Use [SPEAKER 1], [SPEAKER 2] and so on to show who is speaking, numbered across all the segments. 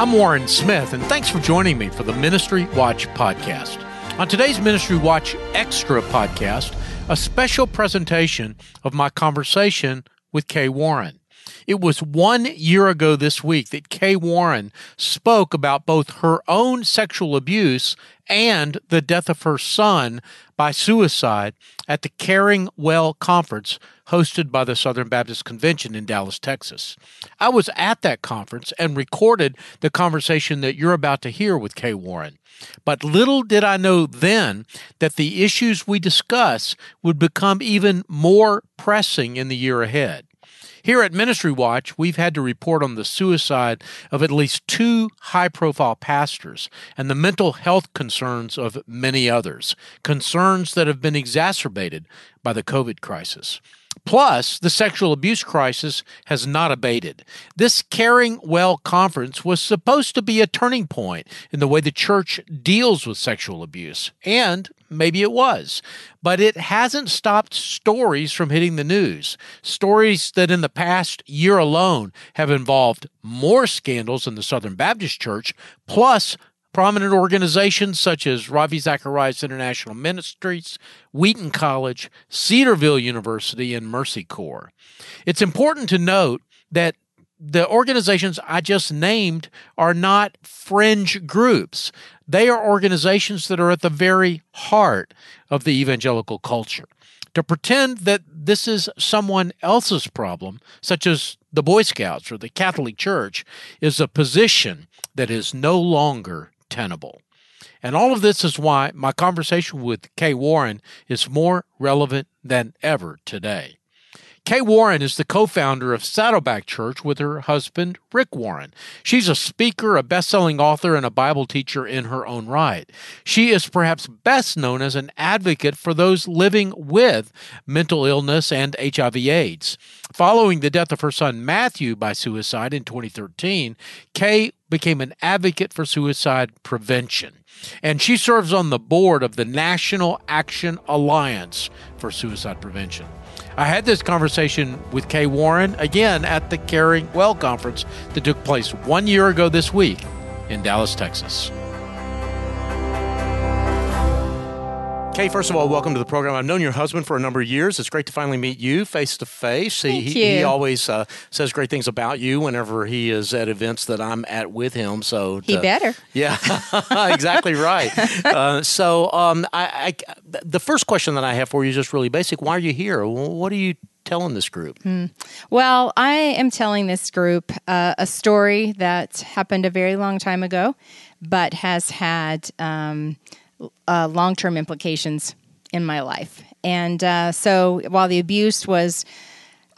[SPEAKER 1] I'm Warren Smith, and thanks for joining me for the Ministry Watch podcast. On today's Ministry Watch Extra podcast, a special presentation of my conversation with Kay Warren. It was one year ago this week that Kay Warren spoke about both her own sexual abuse and the death of her son by suicide at the Caring Well Conference hosted by the Southern Baptist Convention in Dallas, Texas. I was at that conference and recorded the conversation that you're about to hear with Kay Warren. But little did I know then that the issues we discuss would become even more pressing in the year ahead. Here at Ministry Watch, we've had to report on the suicide of at least two high profile pastors and the mental health concerns of many others, concerns that have been exacerbated by the COVID crisis. Plus, the sexual abuse crisis has not abated. This Caring Well conference was supposed to be a turning point in the way the church deals with sexual abuse, and maybe it was. But it hasn't stopped stories from hitting the news. Stories that in the past year alone have involved more scandals in the Southern Baptist Church, plus Prominent organizations such as Ravi Zacharias International Ministries, Wheaton College, Cedarville University, and Mercy Corps. It's important to note that the organizations I just named are not fringe groups. They are organizations that are at the very heart of the evangelical culture. To pretend that this is someone else's problem, such as the Boy Scouts or the Catholic Church, is a position that is no longer tenable. And all of this is why my conversation with Kay Warren is more relevant than ever today. Kay Warren is the co founder of Saddleback Church with her husband, Rick Warren. She's a speaker, a best selling author, and a Bible teacher in her own right. She is perhaps best known as an advocate for those living with mental illness and HIV/AIDS. Following the death of her son Matthew by suicide in 2013, Kay became an advocate for suicide prevention. And she serves on the board of the National Action Alliance for Suicide Prevention. I had this conversation with Kay Warren again at the Caring Well conference that took place one year ago this week in Dallas, Texas. Kay, first of all, welcome to the program. I've known your husband for a number of years. It's great to finally meet you face to face. He, he always uh, says great things about you whenever he is at events that I'm at with him. So
[SPEAKER 2] He
[SPEAKER 1] to-
[SPEAKER 2] better.
[SPEAKER 1] yeah, exactly right. Uh, so, um, I, I, the first question that I have for you is just really basic. Why are you here? What are you telling this group?
[SPEAKER 2] Well, I am telling this group uh, a story that happened a very long time ago, but has had um, uh, long term implications in my life. And uh, so while the abuse was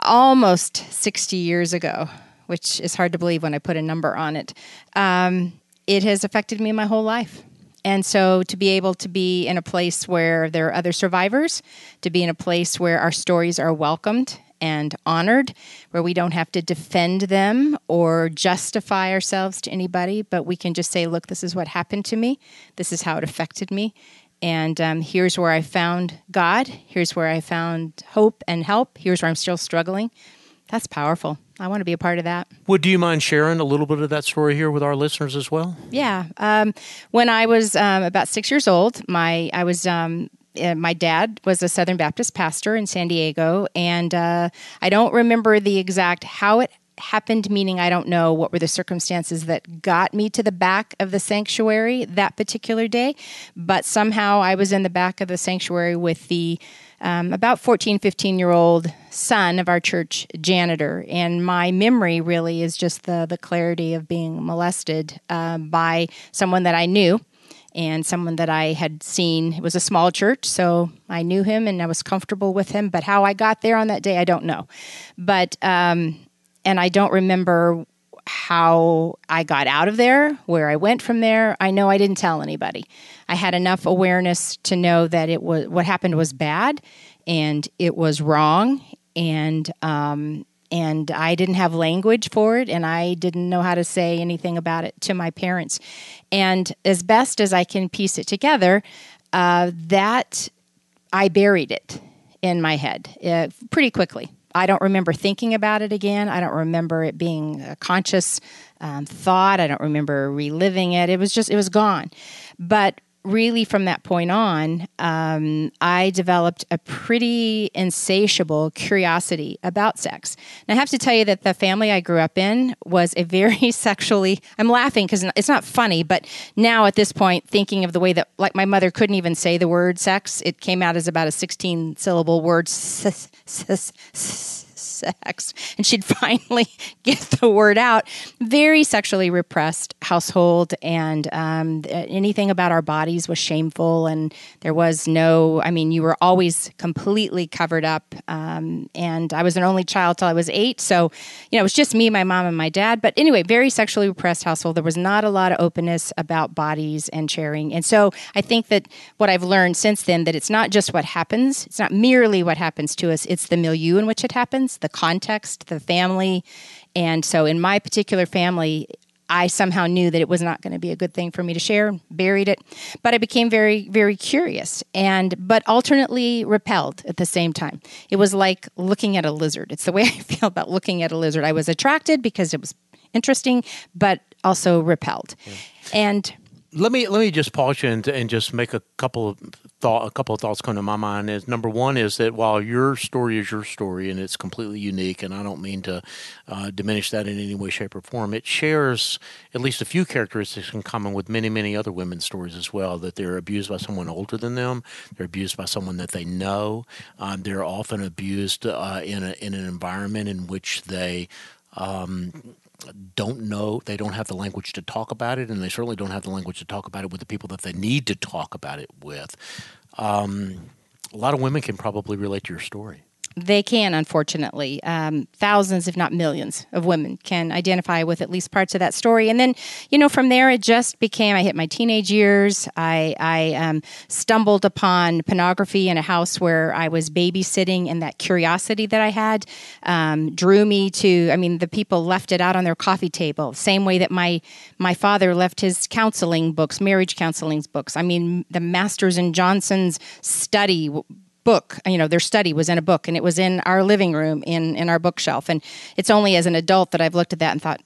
[SPEAKER 2] almost 60 years ago, which is hard to believe when I put a number on it, um, it has affected me my whole life. And so to be able to be in a place where there are other survivors, to be in a place where our stories are welcomed and honored, where we don't have to defend them or justify ourselves to anybody, but we can just say, look, this is what happened to me, this is how it affected me. And um, here's where I found God. Here's where I found hope and help. Here's where I'm still struggling. That's powerful. I want to be a part of that.
[SPEAKER 1] Would do you mind sharing a little bit of that story here with our listeners as well?
[SPEAKER 2] Yeah. Um, when I was um, about six years old, my I was um, uh, my dad was a Southern Baptist pastor in San Diego, and uh, I don't remember the exact how it happened. Meaning, I don't know what were the circumstances that got me to the back of the sanctuary that particular day, but somehow I was in the back of the sanctuary with the um, about 14, 15 year old son of our church janitor. And my memory really is just the, the clarity of being molested um, by someone that I knew and someone that I had seen. It was a small church, so I knew him and I was comfortable with him. But how I got there on that day, I don't know. But, um, and I don't remember how I got out of there, where I went from there. I know I didn't tell anybody. I had enough awareness to know that it was what happened was bad and it was wrong and um, and I didn't have language for it and I didn't know how to say anything about it to my parents. And as best as I can piece it together, uh, that I buried it in my head uh, pretty quickly I don't remember thinking about it again. I don't remember it being a conscious um, thought. I don't remember reliving it. It was just, it was gone. But really from that point on, um, I developed a pretty insatiable curiosity about sex. And I have to tell you that the family I grew up in was a very sexually, I'm laughing because it's not funny, but now at this point, thinking of the way that, like, my mother couldn't even say the word sex, it came out as about a 16 syllable word. Sex. And she'd finally get the word out. Very sexually repressed household, and um, anything about our bodies was shameful. And there was no, I mean, you were always completely covered up. Um, and I was an only child till I was eight. So, you know, it was just me, my mom, and my dad. But anyway, very sexually repressed household. There was not a lot of openness about bodies and sharing. And so I think that what I've learned since then that it's not just what happens, it's not merely what happens to us, it's the milieu in which it happens, the context, the family. And so in my particular family, I somehow knew that it was not going to be a good thing for me to share, buried it. But I became very, very curious and, but alternately repelled at the same time. It was like looking at a lizard. It's the way I feel about looking at a lizard. I was attracted because it was interesting, but also repelled. Yeah. And
[SPEAKER 1] let me let me just pause you and, and just make a couple of thought a couple of thoughts come to my mind is number one is that while your story is your story and it's completely unique and I don't mean to uh, diminish that in any way shape or form it shares at least a few characteristics in common with many many other women's stories as well that they're abused by someone older than them they're abused by someone that they know um, they're often abused uh, in a, in an environment in which they um, don't know, they don't have the language to talk about it, and they certainly don't have the language to talk about it with the people that they need to talk about it with. Um, a lot of women can probably relate to your story.
[SPEAKER 2] They can, unfortunately. Um, thousands, if not millions, of women can identify with at least parts of that story. And then, you know, from there, it just became. I hit my teenage years. I, I um, stumbled upon pornography in a house where I was babysitting, and that curiosity that I had um, drew me to. I mean, the people left it out on their coffee table, same way that my my father left his counseling books, marriage counseling books. I mean, the Masters and Johnson's study book you know their study was in a book and it was in our living room in in our bookshelf. And it's only as an adult that i've looked at that and thought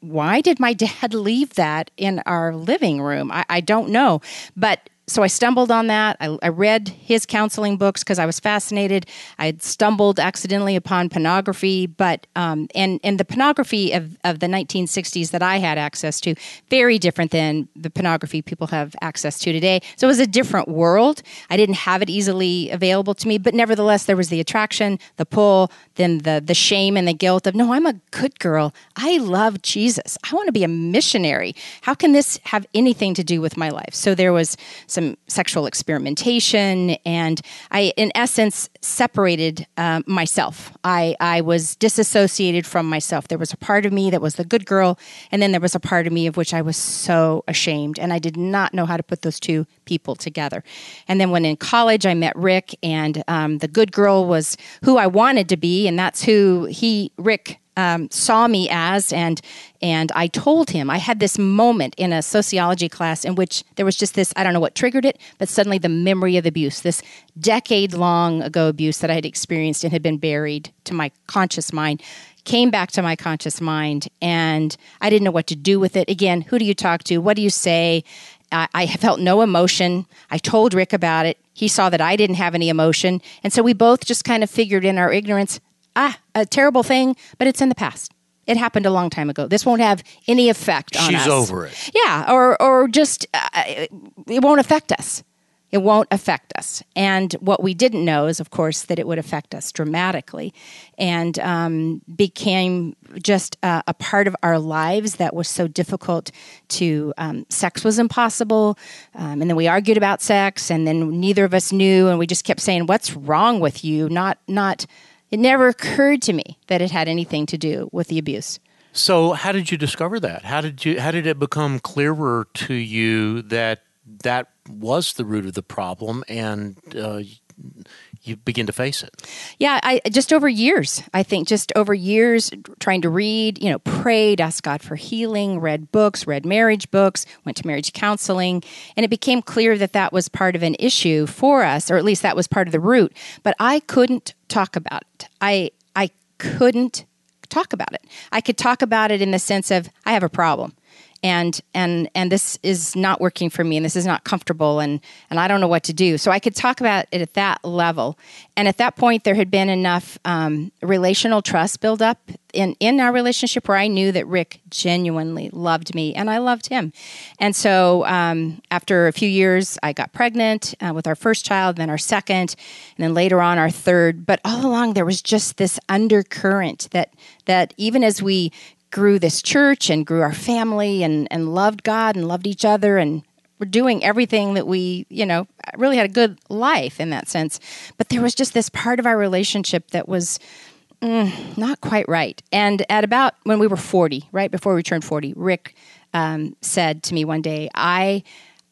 [SPEAKER 2] why did my dad leave that in our living room? I, I don't know. But so I stumbled on that. I, I read his counseling books because I was fascinated. I had stumbled accidentally upon pornography, but um, and and the pornography of, of the 1960s that I had access to very different than the pornography people have access to today. So it was a different world. I didn't have it easily available to me, but nevertheless there was the attraction, the pull, then the the shame and the guilt of no, I'm a good girl. I love Jesus. I want to be a missionary. How can this have anything to do with my life? So there was some some sexual experimentation, and I, in essence, separated uh, myself. I, I was disassociated from myself. There was a part of me that was the good girl, and then there was a part of me of which I was so ashamed, and I did not know how to put those two people together. And then when in college, I met Rick, and um, the good girl was who I wanted to be, and that's who he, Rick, um, saw me as, and and I told him I had this moment in a sociology class in which there was just this I don't know what triggered it, but suddenly the memory of abuse, this decade long ago abuse that I had experienced and had been buried to my conscious mind, came back to my conscious mind, and I didn't know what to do with it. Again, who do you talk to? What do you say? I, I felt no emotion. I told Rick about it. He saw that I didn't have any emotion. And so we both just kind of figured in our ignorance ah, a terrible thing, but it's in the past. It happened a long time ago. This won't have any effect on
[SPEAKER 1] She's
[SPEAKER 2] us.
[SPEAKER 1] She's over it.
[SPEAKER 2] Yeah, or or just uh, it won't affect us. It won't affect us. And what we didn't know is, of course, that it would affect us dramatically, and um, became just a, a, part of our lives that was so difficult. To um, sex was impossible, um, and then we argued about sex, and then neither of us knew, and we just kept saying, "What's wrong with you?" Not not it never occurred to me that it had anything to do with the abuse.
[SPEAKER 1] So, how did you discover that? How did you how did it become clearer to you that that was the root of the problem and uh, you begin to face it?
[SPEAKER 2] Yeah, I just over years. I think just over years trying to read, you know, prayed, asked God for healing, read books, read marriage books, went to marriage counseling, and it became clear that that was part of an issue for us, or at least that was part of the root. But I couldn't talk about it. I couldn't talk about it. I could talk about it in the sense of I have a problem and and and this is not working for me and this is not comfortable and and I don't know what to do. So I could talk about it at that level. And at that point, there had been enough um, relational trust build up in in our relationship where I knew that Rick genuinely loved me and I loved him. And so um, after a few years, I got pregnant uh, with our first child, then our second, and then later on our third. But all along, there was just this undercurrent that that even as we grew this church and grew our family and, and loved God and loved each other and we're doing everything that we, you know, really had a good life in that sense. But there was just this part of our relationship that was mm, not quite right. And at about when we were 40, right before we turned 40, Rick um, said to me one day, I,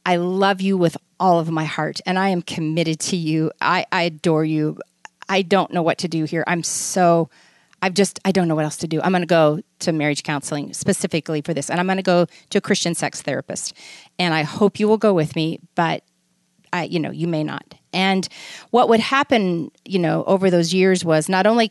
[SPEAKER 2] I love you with all of my heart and I am committed to you. I, I adore you. I don't know what to do here. I'm so I've just, I don't know what else to do. I'm going to go to marriage counseling specifically for this, and I'm going to go to a Christian sex therapist. And I hope you will go with me, but I, you know, you may not. And what would happen, you know, over those years was not only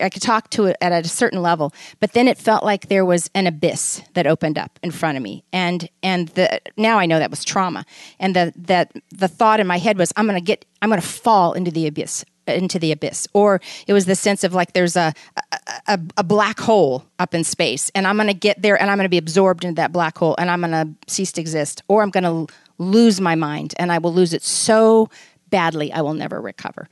[SPEAKER 2] I could talk to it at a certain level, but then it felt like there was an abyss that opened up in front of me, and and the now I know that was trauma, and the that the thought in my head was I'm going to get I'm going to fall into the abyss into the abyss. Or it was the sense of like there's a a, a black hole up in space and i'm going to get there and i'm going to be absorbed into that black hole and i'm going to cease to exist or i'm going to lose my mind and i will lose it so badly i will never recover.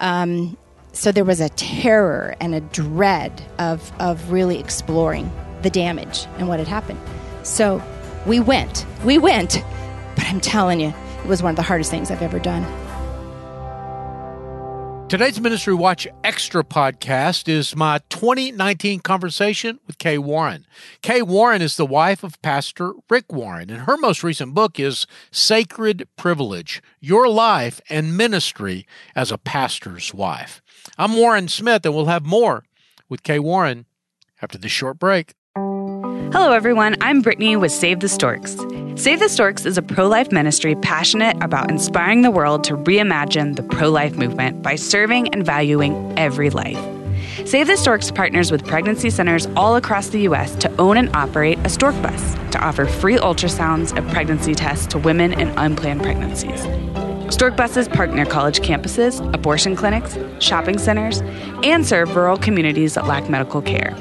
[SPEAKER 2] Um, so there was a terror and a dread of of really exploring the damage and what had happened. So we went we went but i'm telling you it was one of the hardest things i've ever done
[SPEAKER 1] Today's Ministry Watch Extra podcast is my 2019 conversation with Kay Warren. Kay Warren is the wife of Pastor Rick Warren, and her most recent book is Sacred Privilege Your Life and Ministry as a Pastor's Wife. I'm Warren Smith, and we'll have more with Kay Warren after this short break.
[SPEAKER 3] Hello, everyone. I'm Brittany with Save the Storks. Save the Storks is a pro life ministry passionate about inspiring the world to reimagine the pro life movement by serving and valuing every life. Save the Storks partners with pregnancy centers all across the U.S. to own and operate a stork bus to offer free ultrasounds and pregnancy tests to women in unplanned pregnancies. Stork buses park near college campuses, abortion clinics, shopping centers, and serve rural communities that lack medical care.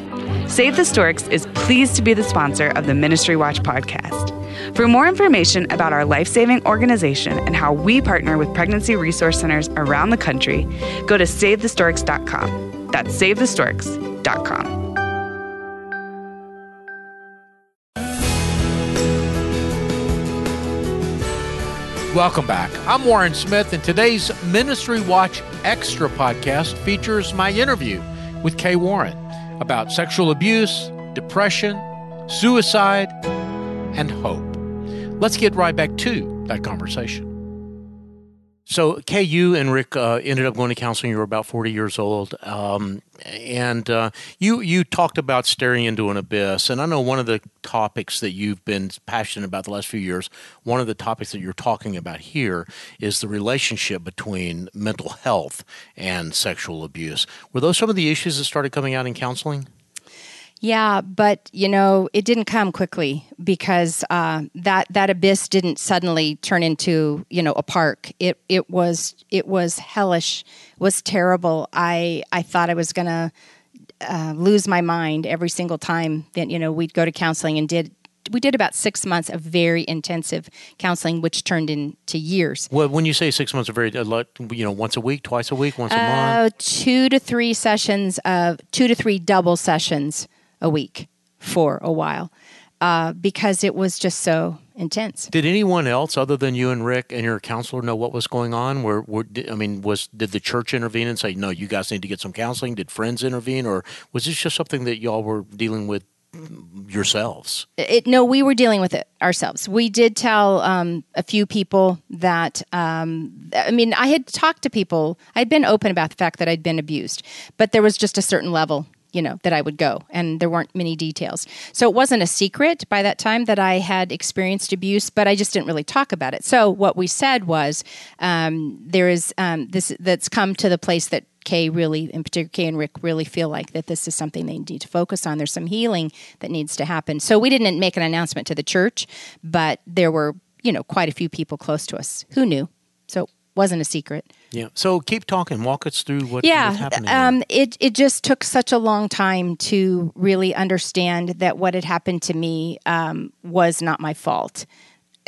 [SPEAKER 3] Save the Storks is pleased to be the sponsor of the Ministry Watch podcast. For more information about our life saving organization and how we partner with pregnancy resource centers around the country, go to SaveTheStorks.com. That's SaveTheStorks.com.
[SPEAKER 1] Welcome back. I'm Warren Smith, and today's Ministry Watch Extra podcast features my interview with Kay Warren about sexual abuse, depression, suicide, and hope. Let's get right back to that conversation. So, you and Rick uh, ended up going to counseling. You were about forty years old, um, and uh, you you talked about staring into an abyss. And I know one of the topics that you've been passionate about the last few years. One of the topics that you're talking about here is the relationship between mental health and sexual abuse. Were those some of the issues that started coming out in counseling?
[SPEAKER 2] Yeah, but you know, it didn't come quickly because uh, that that abyss didn't suddenly turn into you know a park. It it was it was hellish, was terrible. I I thought I was gonna uh, lose my mind every single time that you know we'd go to counseling and did we did about six months of very intensive counseling, which turned into years.
[SPEAKER 1] Well, when you say six months of very, you know, once a week, twice a week, once a uh, month,
[SPEAKER 2] two to three sessions of two to three double sessions a week for a while uh, because it was just so intense.
[SPEAKER 1] Did anyone else other than you and Rick and your counselor know what was going on? Were, were I mean, was did the church intervene and say no, you guys need to get some counseling? Did friends intervene, or was this just something that y'all were dealing with yourselves?
[SPEAKER 2] It, no, we were dealing with it ourselves. We did tell um, a few people that, um, I mean, I had talked to people, I'd been open about the fact that I'd been abused, but there was just a certain level you know that I would go, and there weren't many details. So it wasn't a secret by that time that I had experienced abuse, but I just didn't really talk about it. So what we said was um, there is um, this that's come to the place that Kay really, in particular, Kay and Rick really feel like that this is something they need to focus on. There's some healing that needs to happen. So we didn't make an announcement to the church, but there were, you know, quite a few people close to us who knew. So wasn't a secret.
[SPEAKER 1] Yeah. So keep talking. Walk us through what,
[SPEAKER 2] yeah,
[SPEAKER 1] happening.
[SPEAKER 2] Um, it it just took such a long time to really understand that what had happened to me um, was not my fault.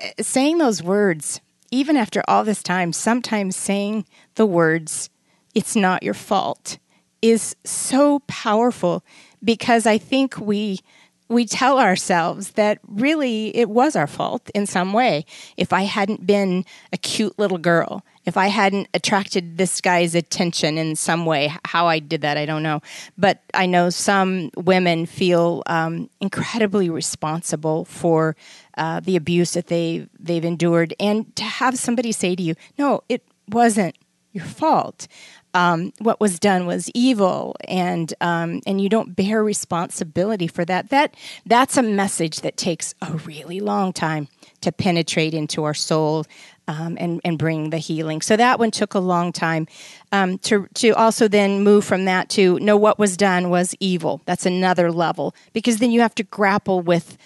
[SPEAKER 2] Uh, saying those words, even after all this time, sometimes saying the words, "It's not your fault," is so powerful because I think we we tell ourselves that really it was our fault in some way. If I hadn't been a cute little girl, if I hadn't attracted this guy's attention in some way, how I did that, I don't know. But I know some women feel um, incredibly responsible for uh, the abuse that they they've endured, and to have somebody say to you, "No, it wasn't your fault." Um, what was done was evil, and um, and you don't bear responsibility for that. That that's a message that takes a really long time to penetrate into our soul. Um, and and bring the healing. So that one took a long time um, to to also then move from that to know what was done was evil. That's another level because then you have to grapple with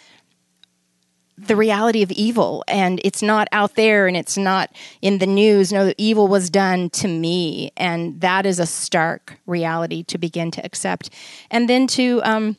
[SPEAKER 2] the reality of evil and it's not out there and it's not in the news. No evil was done to me and that is a stark reality to begin to accept. And then to um,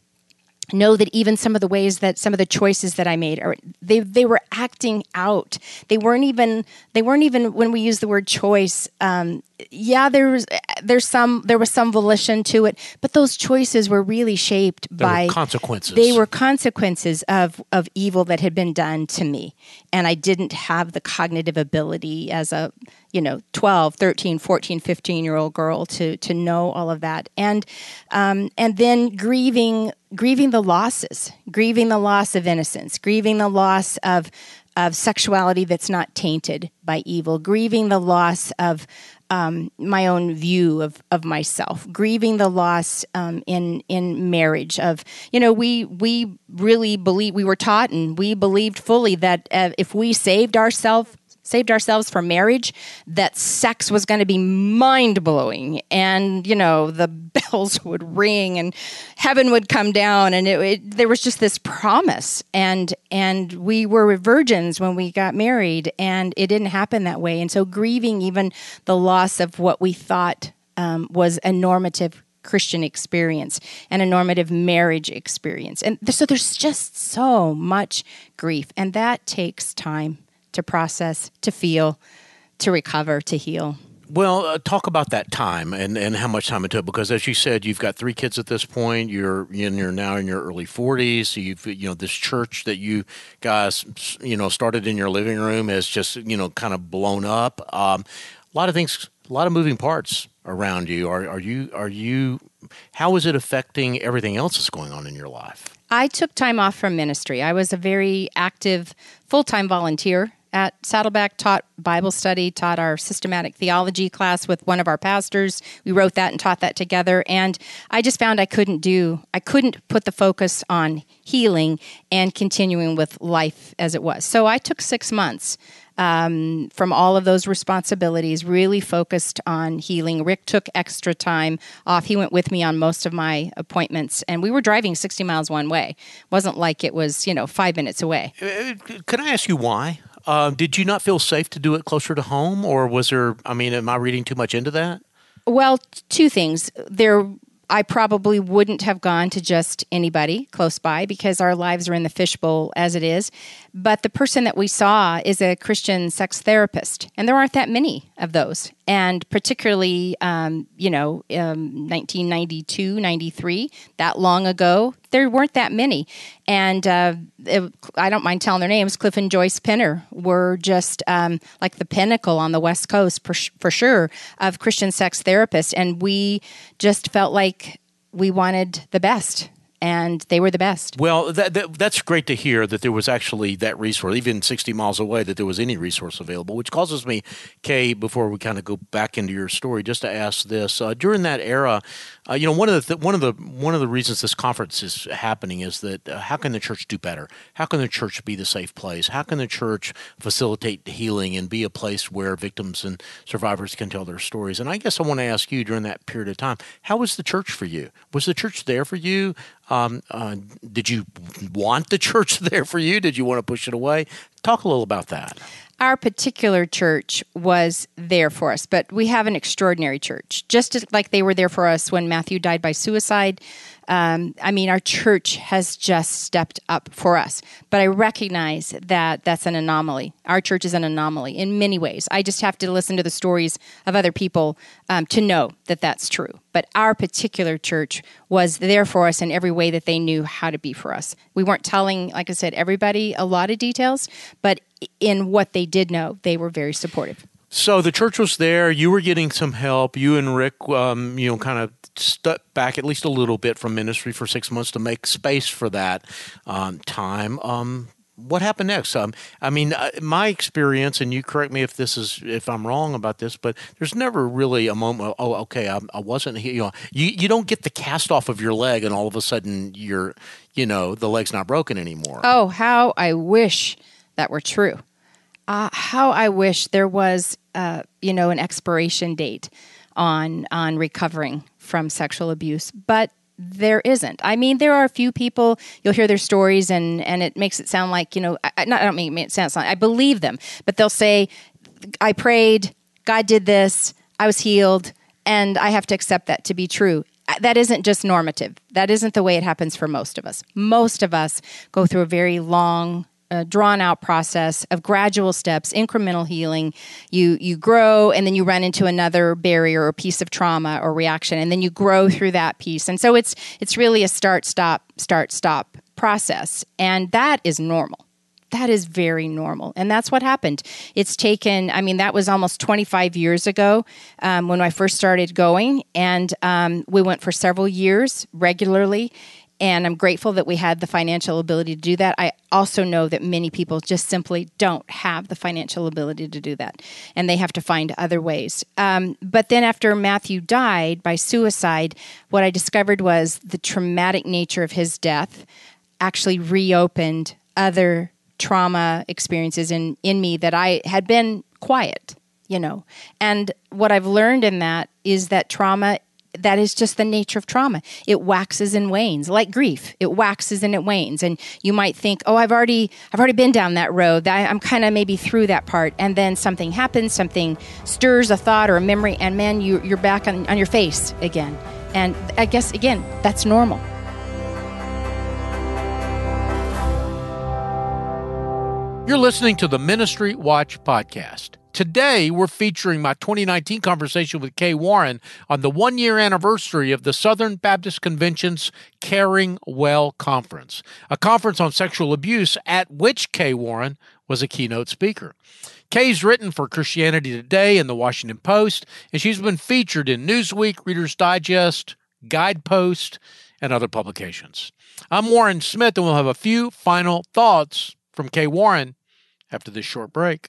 [SPEAKER 2] know that even some of the ways that some of the choices that I made are they they were acting out. They weren't even they weren't even when we use the word choice. Um, yeah, there was there's some there was some volition to it, but those choices were really shaped
[SPEAKER 1] there
[SPEAKER 2] by
[SPEAKER 1] consequences.
[SPEAKER 2] They were consequences of of evil that had been done to me, and I didn't have the cognitive ability as a you know 12 13 14 15 year old girl to to know all of that and um, and then grieving grieving the losses grieving the loss of innocence grieving the loss of of sexuality that's not tainted by evil grieving the loss of um, my own view of, of myself, grieving the loss um, in in marriage. Of you know, we we really believe we were taught and we believed fully that uh, if we saved ourselves saved ourselves for marriage, that sex was going to be mind blowing, and you know the bells would ring and heaven would come down, and it, it, there was just this promise, and and we were virgins when we got married, and it didn't happen that way, and so grieving even the loss of what we thought um, was a normative Christian experience and a normative marriage experience. And so there's just so much grief, and that takes time to process, to feel, to recover, to heal.
[SPEAKER 1] Well, uh, talk about that time and, and how much time it took because, as you said, you've got three kids at this point. You're in you're now in your early 40s. So you've you know this church that you guys you know started in your living room has just you know kind of blown up. Um, a lot of things, a lot of moving parts around you. Are are you are you? How is it affecting everything else that's going on in your life?
[SPEAKER 2] I took time off from ministry. I was a very active full time volunteer at Saddleback, taught Bible study, taught our systematic theology class with one of our pastors. We wrote that and taught that together. And I just found I couldn't do, I couldn't put the focus on healing and continuing with life as it was. So I took six months. Um, from all of those responsibilities, really focused on healing. Rick took extra time off. He went with me on most of my appointments, and we were driving 60 miles one way. It wasn't like it was, you know, five minutes away.
[SPEAKER 1] Uh, can I ask you why? Uh, did you not feel safe to do it closer to home, or was there? I mean, am I reading too much into that?
[SPEAKER 2] Well, two things. There, I probably wouldn't have gone to just anybody close by because our lives are in the fishbowl as it is. But the person that we saw is a Christian sex therapist, and there aren't that many of those. And particularly, um, you know, um, 1992, 93, that long ago, there weren't that many. And uh, it, I don't mind telling their names. Cliff and Joyce Penner were just um, like the pinnacle on the West Coast, for, for sure, of Christian sex therapists. And we just felt like we wanted the best and they were the best.
[SPEAKER 1] Well, that, that, that's great to hear that there was actually that resource, even 60 miles away, that there was any resource available, which causes me, Kay, before we kind of go back into your story, just to ask this. Uh, during that era, uh, you know, one of the th- one of the one of the reasons this conference is happening is that uh, how can the church do better? How can the church be the safe place? How can the church facilitate healing and be a place where victims and survivors can tell their stories? And I guess I want to ask you during that period of time, how was the church for you? Was the church there for you? Um, uh, did you want the church there for you? Did you want to push it away? Talk a little about that.
[SPEAKER 2] Our particular church was there for us, but we have an extraordinary church. Just like they were there for us when Matthew died by suicide, um, I mean, our church has just stepped up for us. But I recognize that that's an anomaly. Our church is an anomaly in many ways. I just have to listen to the stories of other people um, to know that that's true. But our particular church was there for us in every way that they knew how to be for us. We weren't telling, like I said, everybody a lot of details, but in what they did know, they were very supportive.
[SPEAKER 1] So the church was there. You were getting some help. You and Rick, um, you know, kind of stepped back at least a little bit from ministry for six months to make space for that um, time. Um, what happened next? Um, I mean, uh, my experience, and you correct me if this is if I'm wrong about this, but there's never really a moment. Oh, okay, I, I wasn't here. You know, you, you don't get the cast off of your leg, and all of a sudden you're, you know, the leg's not broken anymore.
[SPEAKER 2] Oh, how I wish that were true. Uh, how I wish there was, uh, you know, an expiration date on on recovering from sexual abuse, but there isn't. I mean, there are a few people you'll hear their stories, and and it makes it sound like you know, I, not, I don't mean it sounds like I believe them, but they'll say, "I prayed, God did this, I was healed, and I have to accept that to be true." That isn't just normative. That isn't the way it happens for most of us. Most of us go through a very long a drawn out process of gradual steps, incremental healing. You you grow and then you run into another barrier or piece of trauma or reaction and then you grow through that piece. And so it's it's really a start stop start stop process and that is normal. That is very normal. And that's what happened. It's taken, I mean, that was almost 25 years ago um, when I first started going. And um, we went for several years regularly and I'm grateful that we had the financial ability to do that. I also know that many people just simply don't have the financial ability to do that, and they have to find other ways. Um, but then, after Matthew died by suicide, what I discovered was the traumatic nature of his death actually reopened other trauma experiences in, in me that I had been quiet, you know. And what I've learned in that is that trauma that is just the nature of trauma. It waxes and wanes, like grief. It waxes and it wanes, and you might think, "Oh, I've already, I've already been down that road. I'm kind of maybe through that part." And then something happens, something stirs a thought or a memory, and man, you, you're back on, on your face again. And I guess again, that's normal.
[SPEAKER 1] You're listening to the Ministry Watch podcast. Today, we're featuring my 2019 conversation with Kay Warren on the one year anniversary of the Southern Baptist Convention's Caring Well Conference, a conference on sexual abuse at which Kay Warren was a keynote speaker. Kay's written for Christianity Today and the Washington Post, and she's been featured in Newsweek, Reader's Digest, Guidepost, and other publications. I'm Warren Smith, and we'll have a few final thoughts from Kay Warren after this short break.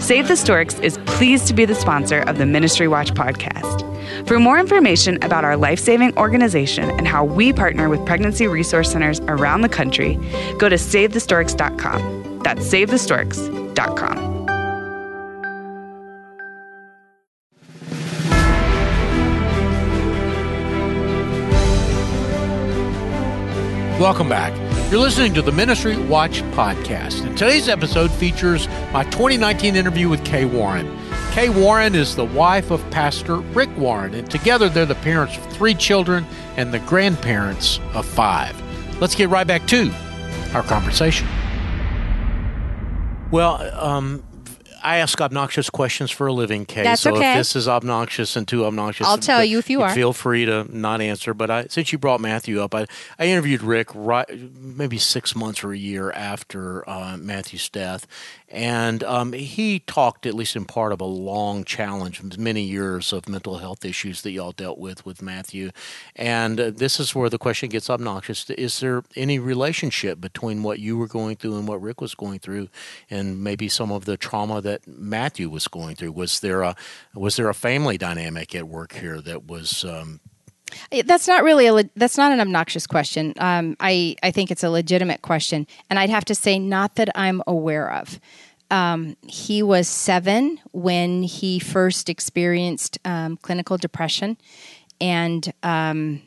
[SPEAKER 3] Save the Storks is pleased to be the sponsor of the Ministry Watch podcast. For more information about our life saving organization and how we partner with pregnancy resource centers around the country, go to SaveTheStorks.com. That's SaveTheStorks.com.
[SPEAKER 1] Welcome back. You're listening to the Ministry Watch podcast. And today's episode features my 2019 interview with Kay Warren. Kay Warren is the wife of Pastor Rick Warren, and together they're the parents of three children and the grandparents of five. Let's get right back to our conversation. Well, um, I ask obnoxious questions for a living, Kay.
[SPEAKER 2] That's
[SPEAKER 1] so
[SPEAKER 2] okay.
[SPEAKER 1] if this is obnoxious and too obnoxious,
[SPEAKER 2] I'll tell you if you are.
[SPEAKER 1] Feel free to not answer. But I, since you brought Matthew up, I, I interviewed Rick right, maybe six months or a year after uh, Matthew's death, and um, he talked at least in part of a long challenge, many years of mental health issues that y'all dealt with with Matthew. And uh, this is where the question gets obnoxious: Is there any relationship between what you were going through and what Rick was going through, and maybe some of the trauma that Matthew was going through? Was there a was there a family dynamic at work here that was um,
[SPEAKER 2] That's not really a that's not an obnoxious question. Um, I I think it's a legitimate question, and I'd have to say not that I'm aware of. Um, he was seven when he first experienced um, clinical depression, and um,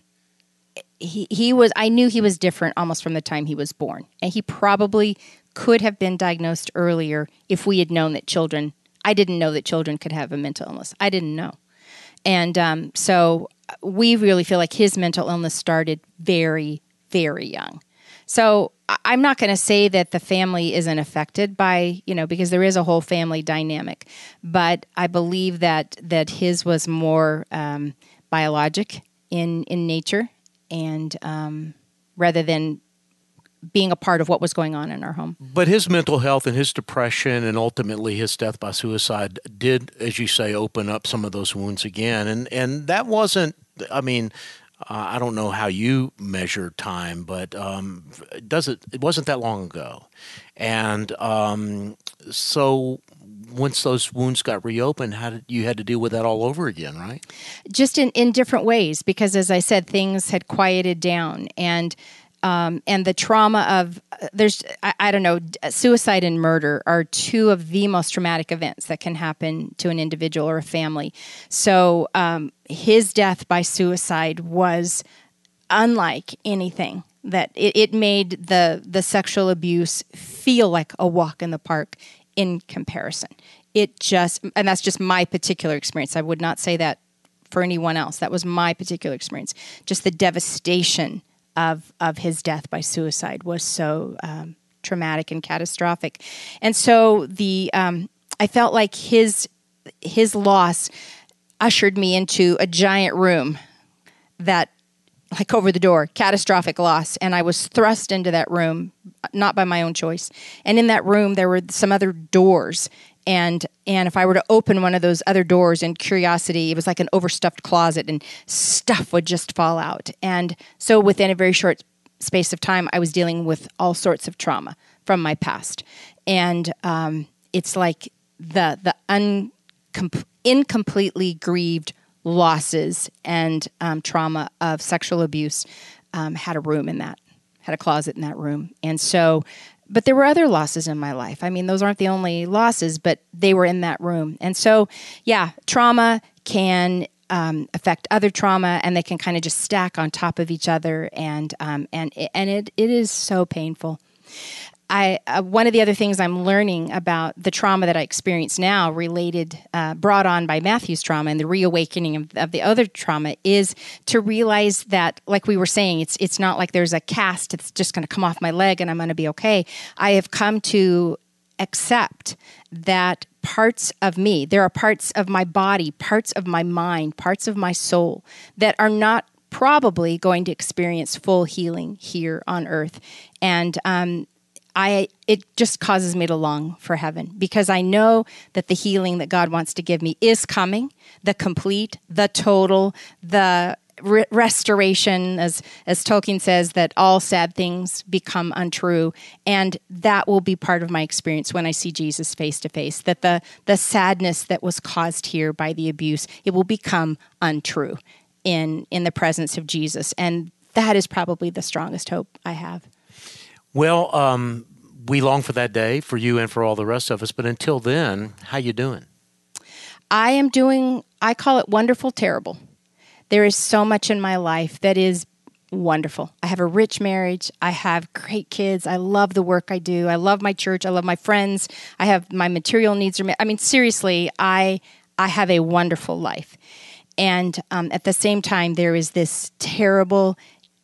[SPEAKER 2] he he was. I knew he was different almost from the time he was born, and he probably could have been diagnosed earlier if we had known that children. I didn't know that children could have a mental illness. I didn't know. And um, so we really feel like his mental illness started very, very young. So I'm not going to say that the family isn't affected by, you know, because there is a whole family dynamic, but I believe that that his was more um, biologic in in nature, and um, rather than being a part of what was going on in our home.
[SPEAKER 1] But his mental health and his depression and ultimately his death by suicide did, as you say, open up some of those wounds again. And and that wasn't. I mean, uh, I don't know how you measure time, but um, does it? It wasn't that long ago, and um, so once those wounds got reopened, how did you had to deal with that all over again, right?
[SPEAKER 2] just in, in different ways because as i said things had quieted down and um, and the trauma of uh, there's I, I don't know suicide and murder are two of the most traumatic events that can happen to an individual or a family. So um, his death by suicide was unlike anything that it, it made the the sexual abuse feel like a walk in the park in comparison. It just and that's just my particular experience. I would not say that for anyone else. That was my particular experience. Just the devastation of of his death by suicide was so um, traumatic and catastrophic and so the um, i felt like his his loss ushered me into a giant room that like over the door, catastrophic loss. And I was thrust into that room, not by my own choice. And in that room, there were some other doors. And and if I were to open one of those other doors in curiosity, it was like an overstuffed closet, and stuff would just fall out. And so within a very short space of time, I was dealing with all sorts of trauma from my past. And um, it's like the the uncom- incompletely grieved losses and um, trauma of sexual abuse um, had a room in that, had a closet in that room. And so, but there were other losses in my life. I mean, those aren't the only losses, but they were in that room. And so, yeah, trauma can um, affect other trauma, and they can kind of just stack on top of each other, and um, and and it it is so painful. I uh, one of the other things I'm learning about the trauma that I experience now, related, uh, brought on by Matthew's trauma and the reawakening of, of the other trauma, is to realize that, like we were saying, it's it's not like there's a cast that's just going to come off my leg and I'm going to be okay. I have come to accept that parts of me, there are parts of my body, parts of my mind, parts of my soul that are not probably going to experience full healing here on earth. And um, I it just causes me to long for heaven because I know that the healing that God wants to give me is coming, the complete, the total, the re- restoration as as Tolkien says that all sad things become untrue and that will be part of my experience when I see Jesus face to face that the the sadness that was caused here by the abuse it will become untrue in in the presence of Jesus and that is probably the strongest hope I have.
[SPEAKER 1] Well, um, we long for that day for you and for all the rest of us. But until then, how you doing?
[SPEAKER 2] I am doing, I call it wonderful, terrible. There is so much in my life that is wonderful. I have a rich marriage. I have great kids. I love the work I do. I love my church. I love my friends. I have my material needs are. I mean, seriously, I I have a wonderful life. And um, at the same time, there is this terrible,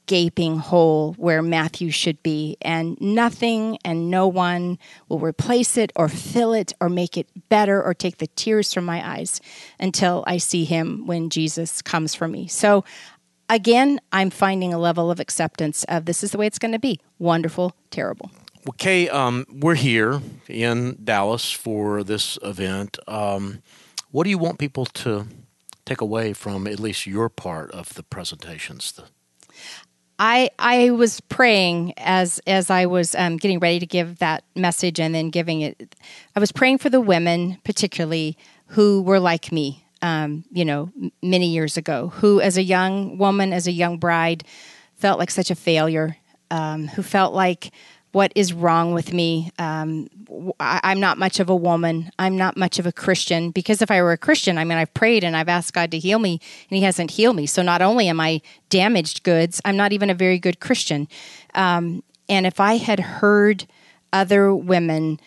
[SPEAKER 2] gaping hole where Matthew should be, and nothing and no one will replace it or fill it or make it better or take the tears from my eyes until I see him when Jesus comes for me. So, again, I'm finding a level of acceptance of this is the way it's going to be wonderful, terrible.
[SPEAKER 1] Well, Kay, um, we're here in Dallas for this event. Um, what do you want people to take away from at least your part of the presentations? The-
[SPEAKER 2] I I was praying as as I was um, getting ready to give that message and then giving it. I was praying for the women, particularly who were like me, um, you know, many years ago, who as a young woman, as a young bride, felt like such a failure, um, who felt like what is wrong with me. Um, I, am not much of a woman. I'm not much of a Christian because if I were a Christian, I mean, I've prayed and I've asked God to heal me and He hasn't healed me. So not only am I damaged goods, I'm not even a very good Christian. Um, and if I had heard other women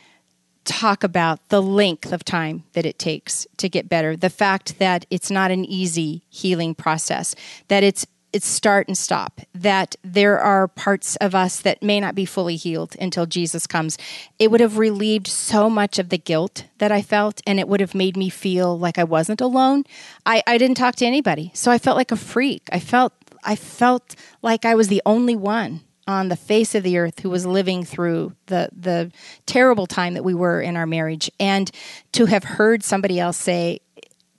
[SPEAKER 2] talk about the length of time that it takes to get better, the fact that it's not an easy healing process, that it's it's start and stop. That there are parts of us that may not be fully healed until Jesus comes. It would have relieved so much of the guilt that I felt, and it would have made me feel like I wasn't alone. I, I didn't talk to anybody, so I felt like a freak. I felt I felt like I was the only one on the face of the earth who was living through the the terrible time that we were in our marriage and to have heard somebody else say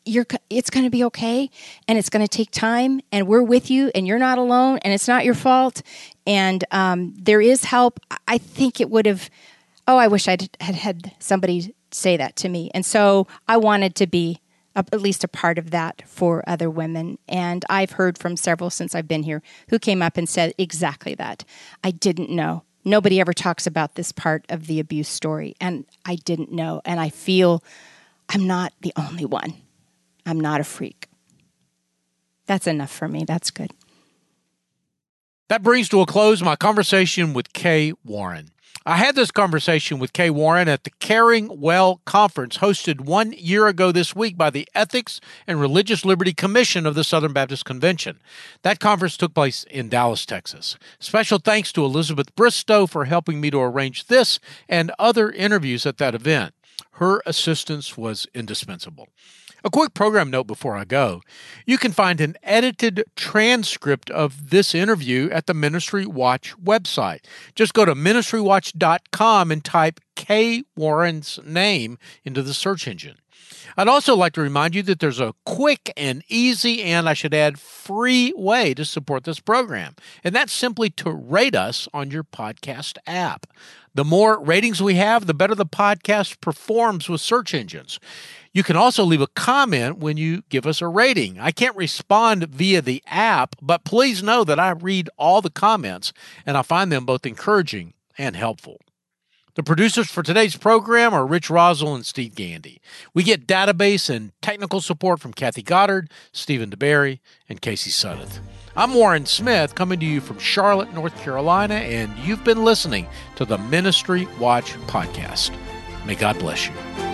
[SPEAKER 2] you're it's going to be okay and it's going to take time and we're with you and you're not alone and it's not your fault and um, there is help. I think it would have oh i wish i had had somebody say that to me and so i wanted to be a, at least a part of that for other women and i've heard from several since i've been here who came up and said exactly that. I didn't know. Nobody ever talks about this part of the abuse story and i didn't know and i feel i'm not the only one I'm not a freak. That's enough for me. That's good.
[SPEAKER 1] That brings to a close my conversation with Kay Warren. I had this conversation with Kay Warren at the Caring Well conference hosted one year ago this week by the Ethics and Religious Liberty Commission of the Southern Baptist Convention. That conference took place in Dallas, Texas. Special thanks to Elizabeth Bristow for helping me to arrange this and other interviews at that event. Her assistance was indispensable. A quick program note before I go. You can find an edited transcript of this interview at the Ministry Watch website. Just go to ministrywatch.com and type Kay Warren's name into the search engine. I'd also like to remind you that there's a quick and easy, and I should add, free way to support this program, and that's simply to rate us on your podcast app. The more ratings we have, the better the podcast performs with search engines. You can also leave a comment when you give us a rating. I can't respond via the app, but please know that I read all the comments and I find them both encouraging and helpful. The producers for today's program are Rich Rosell and Steve Gandy. We get database and technical support from Kathy Goddard, Stephen DeBerry, and Casey Suddeth. I'm Warren Smith coming to you from Charlotte, North Carolina, and you've been listening to the Ministry Watch podcast. May God bless you.